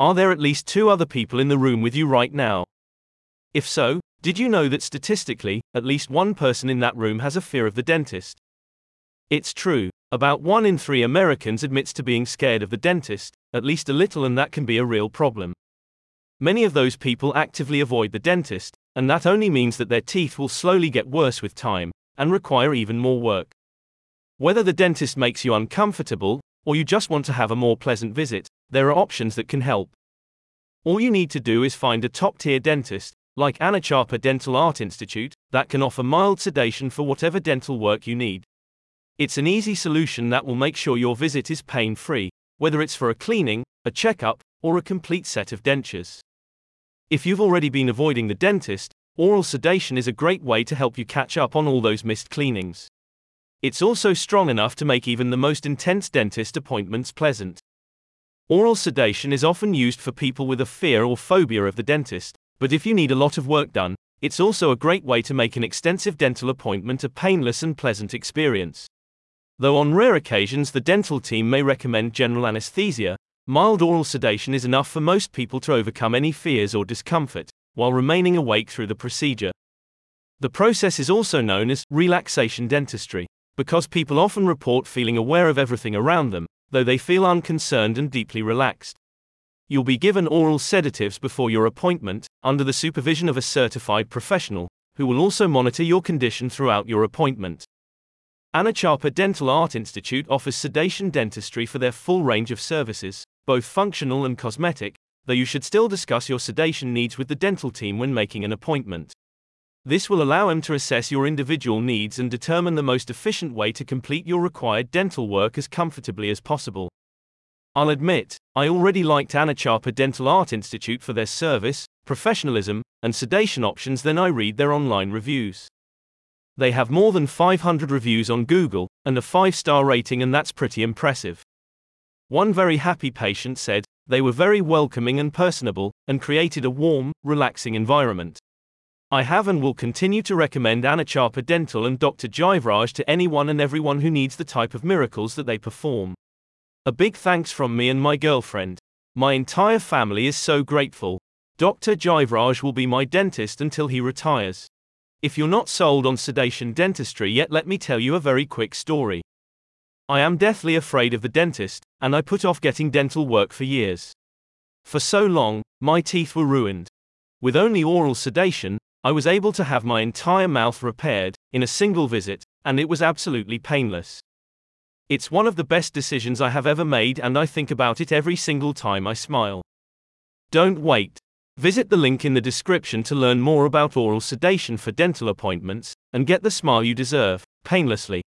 Are there at least two other people in the room with you right now? If so, did you know that statistically, at least one person in that room has a fear of the dentist? It's true, about one in three Americans admits to being scared of the dentist, at least a little, and that can be a real problem. Many of those people actively avoid the dentist, and that only means that their teeth will slowly get worse with time, and require even more work. Whether the dentist makes you uncomfortable, or you just want to have a more pleasant visit, there are options that can help. All you need to do is find a top tier dentist, like Anacapa Dental Art Institute, that can offer mild sedation for whatever dental work you need. It's an easy solution that will make sure your visit is pain free, whether it's for a cleaning, a checkup, or a complete set of dentures. If you've already been avoiding the dentist, oral sedation is a great way to help you catch up on all those missed cleanings. It's also strong enough to make even the most intense dentist appointments pleasant. Oral sedation is often used for people with a fear or phobia of the dentist, but if you need a lot of work done, it's also a great way to make an extensive dental appointment a painless and pleasant experience. Though on rare occasions the dental team may recommend general anesthesia, mild oral sedation is enough for most people to overcome any fears or discomfort, while remaining awake through the procedure. The process is also known as relaxation dentistry, because people often report feeling aware of everything around them, though they feel unconcerned and deeply relaxed. You'll be given oral sedatives before your appointment, under the supervision of a certified professional, who will also monitor your condition throughout your appointment. Anacapa Dental Art Institute offers sedation dentistry for their full range of services, both functional and cosmetic, though you should still discuss your sedation needs with the dental team when making an appointment. This will allow them to assess your individual needs and determine the most efficient way to complete your required dental work as comfortably as possible. I'll admit, I already liked Anacapa Dental Art Institute for their service, professionalism, and sedation options then I read their online reviews. They have more than 500 reviews on Google, and a 5 star rating, and that's pretty impressive. One very happy patient said, they were very welcoming and personable, and created a warm, relaxing environment. I have and will continue to recommend Anacapa Dental and Dr. Jivraj to anyone and everyone who needs the type of miracles that they perform. A big thanks from me and my girlfriend. My entire family is so grateful. Dr. Jivraj will be my dentist until he retires. If you're not sold on sedation dentistry yet, let me tell you a very quick story. I am deathly afraid of the dentist, and I put off getting dental work for years. For so long, my teeth were ruined. With only oral sedation, I was able to have my entire mouth repaired, in a single visit, and it was absolutely painless. It's one of the best decisions I have ever made, and I think about it every single time I smile. Don't wait. Visit the link in the description to learn more about oral sedation for dental appointments and get the smile you deserve, painlessly.